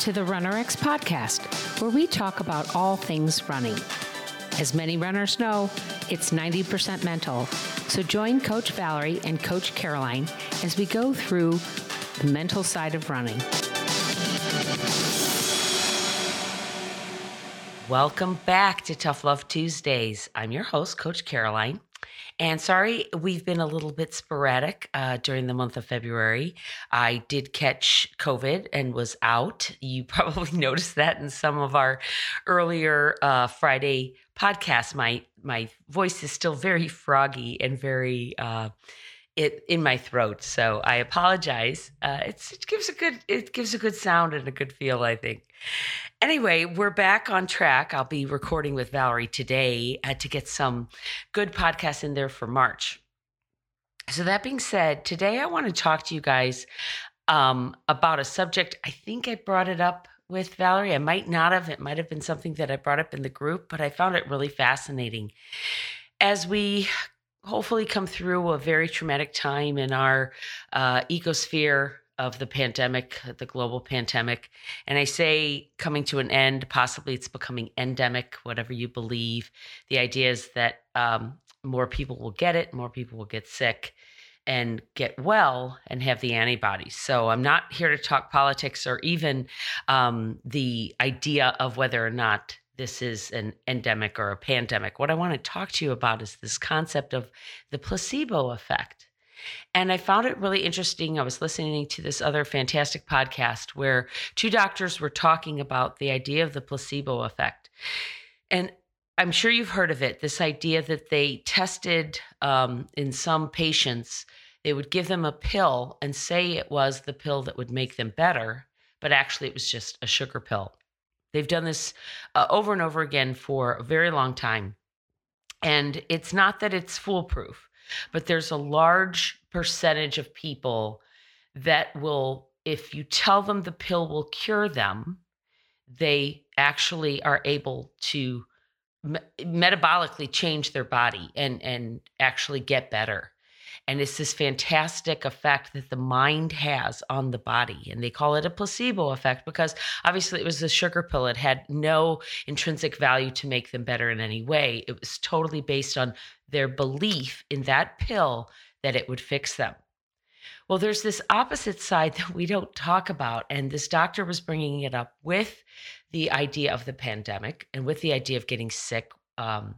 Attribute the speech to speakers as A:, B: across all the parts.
A: to the RunRx podcast, where we talk about all things running. As many runners know, it's 90% mental. So join Coach Valerie and Coach Caroline as we go through the mental side of running. Welcome back to Tough Love Tuesdays. I'm your host, Coach Caroline. And sorry, we've been a little bit sporadic uh, during the month of February. I did catch COVID and was out. You probably noticed that in some of our earlier uh, Friday podcasts. My my voice is still very froggy and very uh, it in my throat. So I apologize. Uh, it gives a good it gives a good sound and a good feel. I think. Anyway, we're back on track. I'll be recording with Valerie today uh, to get some good podcasts in there for March. So, that being said, today I want to talk to you guys um, about a subject. I think I brought it up with Valerie. I might not have. It might have been something that I brought up in the group, but I found it really fascinating. As we hopefully come through a very traumatic time in our uh, ecosphere of the pandemic, the global pandemic. And I say coming to an end, possibly it's becoming endemic, whatever you believe. The idea is that um, more people will get it, more people will get sick and get well and have the antibodies. So I'm not here to talk politics or even um, the idea of whether or not this is an endemic or a pandemic. What I want to talk to you about is this concept of the placebo effect. And I found it really interesting. I was listening to this other fantastic podcast where two doctors were talking about the idea of the placebo effect. And I'm sure you've heard of it this idea that they tested um, in some patients, they would give them a pill and say it was the pill that would make them better, but actually it was just a sugar pill. They've done this uh, over and over again for a very long time. And it's not that it's foolproof but there's a large percentage of people that will, if you tell them the pill will cure them, they actually are able to me- metabolically change their body and and actually get better and it's this fantastic effect that the mind has on the body. And they call it a placebo effect because obviously it was a sugar pill. It had no intrinsic value to make them better in any way. It was totally based on their belief in that pill that it would fix them. Well, there's this opposite side that we don't talk about. And this doctor was bringing it up with the idea of the pandemic and with the idea of getting sick um,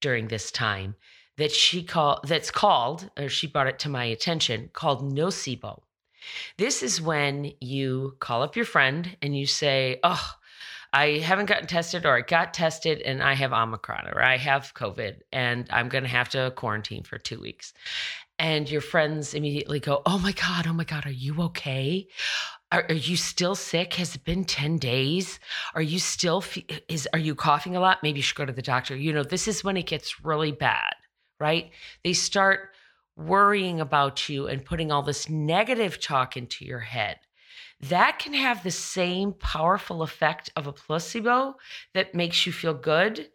A: during this time that she call that's called or she brought it to my attention called nocebo. This is when you call up your friend and you say, "Oh, I haven't gotten tested or I got tested and I have Omicron or I have COVID and I'm going to have to quarantine for 2 weeks." And your friends immediately go, "Oh my god, oh my god, are you okay? Are, are, you still sick? Has it been 10 days? Are you still is are you coughing a lot? Maybe you should go to the doctor. You know, this is when it gets really bad right? They start worrying about you and putting all this negative talk into your head. That can have the same powerful effect of a placebo that makes you feel good.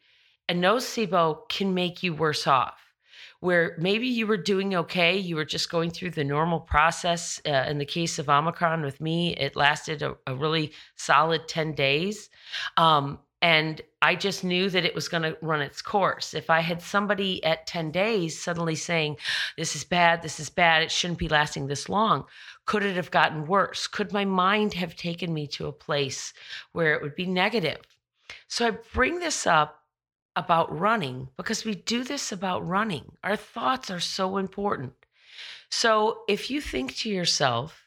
A: A nocebo can make you worse off. Where maybe you were doing okay, you were just going through the normal process. Uh, in the case of Omicron with me, it lasted a, a really solid 10 days. Um, and I just knew that it was going to run its course. If I had somebody at 10 days suddenly saying, This is bad, this is bad, it shouldn't be lasting this long, could it have gotten worse? Could my mind have taken me to a place where it would be negative? So I bring this up about running because we do this about running. Our thoughts are so important. So if you think to yourself,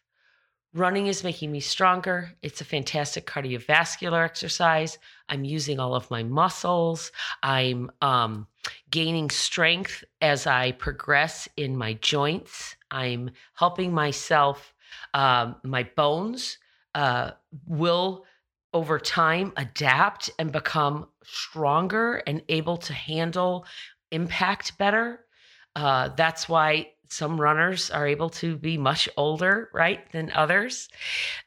A: Running is making me stronger. It's a fantastic cardiovascular exercise. I'm using all of my muscles. I'm um, gaining strength as I progress in my joints. I'm helping myself. Um, my bones uh, will, over time, adapt and become stronger and able to handle impact better. Uh, that's why some runners are able to be much older, right, than others.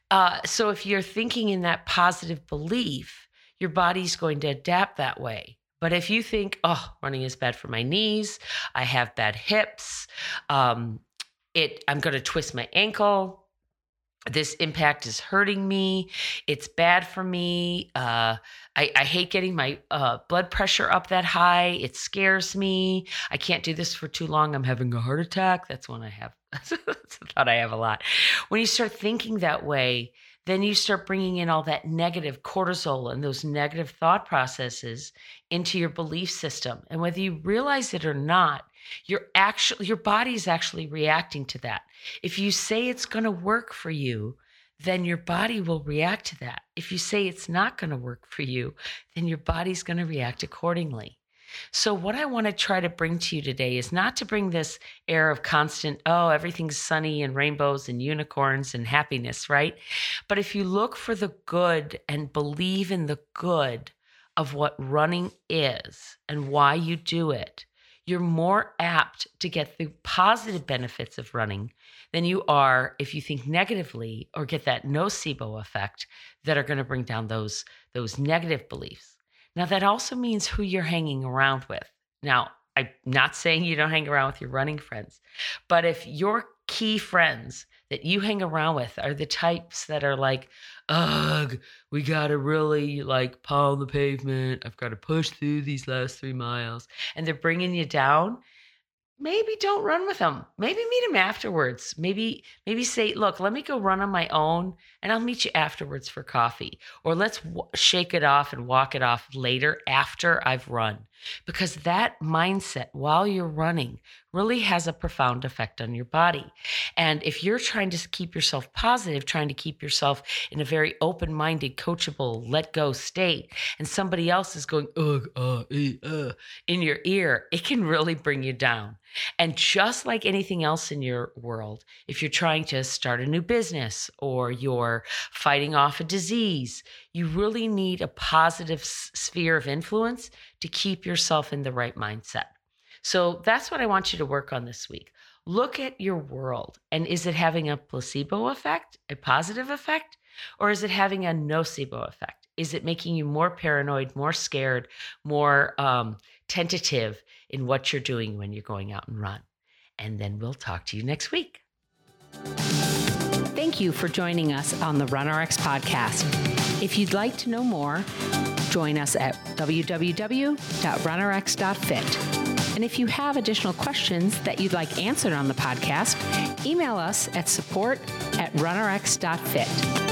A: Uh, so if you're thinking in that positive belief, your body's going to adapt that way. But if you think, oh, running is bad for my knees, I have bad hips, um, it, I'm going to twist my ankle, this impact is hurting me. It's bad for me. Uh, I, I, hate getting my uh, blood pressure up that high. It scares me. I can't do this for too long. I'm having a heart attack. That's one I have. That's a thought I have a lot. When you start thinking that way, then you start bringing in all that negative cortisol and those negative thought processes into your belief system. And whether you realize it or not, your actual your body is actually reacting to that. If you say it's going to work for you, then your body will react to that. If you say it's not going to work for you, then your body's going to react accordingly. So, what I want to try to bring to you today is not to bring this air of constant, oh, everything's sunny and rainbows and unicorns and happiness, right? But if you look for the good and believe in the good of what running is and why you do it, you're more apt to get the positive benefits of running than you are if you think negatively or get that nocebo effect that are going to bring down those those negative beliefs. Now, that also means who you're hanging around with. Now, I'm not saying you don't hang around with your running friends, but if your key friends that you hang around with are the types that are like, ugh, we got to really like pound the pavement. I've got to push through these last three miles. And they're bringing you down maybe don't run with them maybe meet him afterwards maybe maybe say look let me go run on my own and i'll meet you afterwards for coffee or let's w- shake it off and walk it off later after i've run because that mindset while you're running really has a profound effect on your body. And if you're trying to keep yourself positive, trying to keep yourself in a very open minded, coachable, let go state, and somebody else is going, ugh, uh, uh, in your ear, it can really bring you down. And just like anything else in your world, if you're trying to start a new business or you're fighting off a disease, you really need a positive sphere of influence to keep yourself in the right mindset. So that's what I want you to work on this week. Look at your world and is it having a placebo effect, a positive effect, or is it having a nocebo effect? Is it making you more paranoid, more scared, more um, tentative in what you're doing when you're going out and run? And then we'll talk to you next week.
B: Thank you for joining us on the RunRx podcast. If you'd like to know more, join us at www.runrx.fit. And if you have additional questions that you'd like answered on the podcast, email us at support at runrx.fit.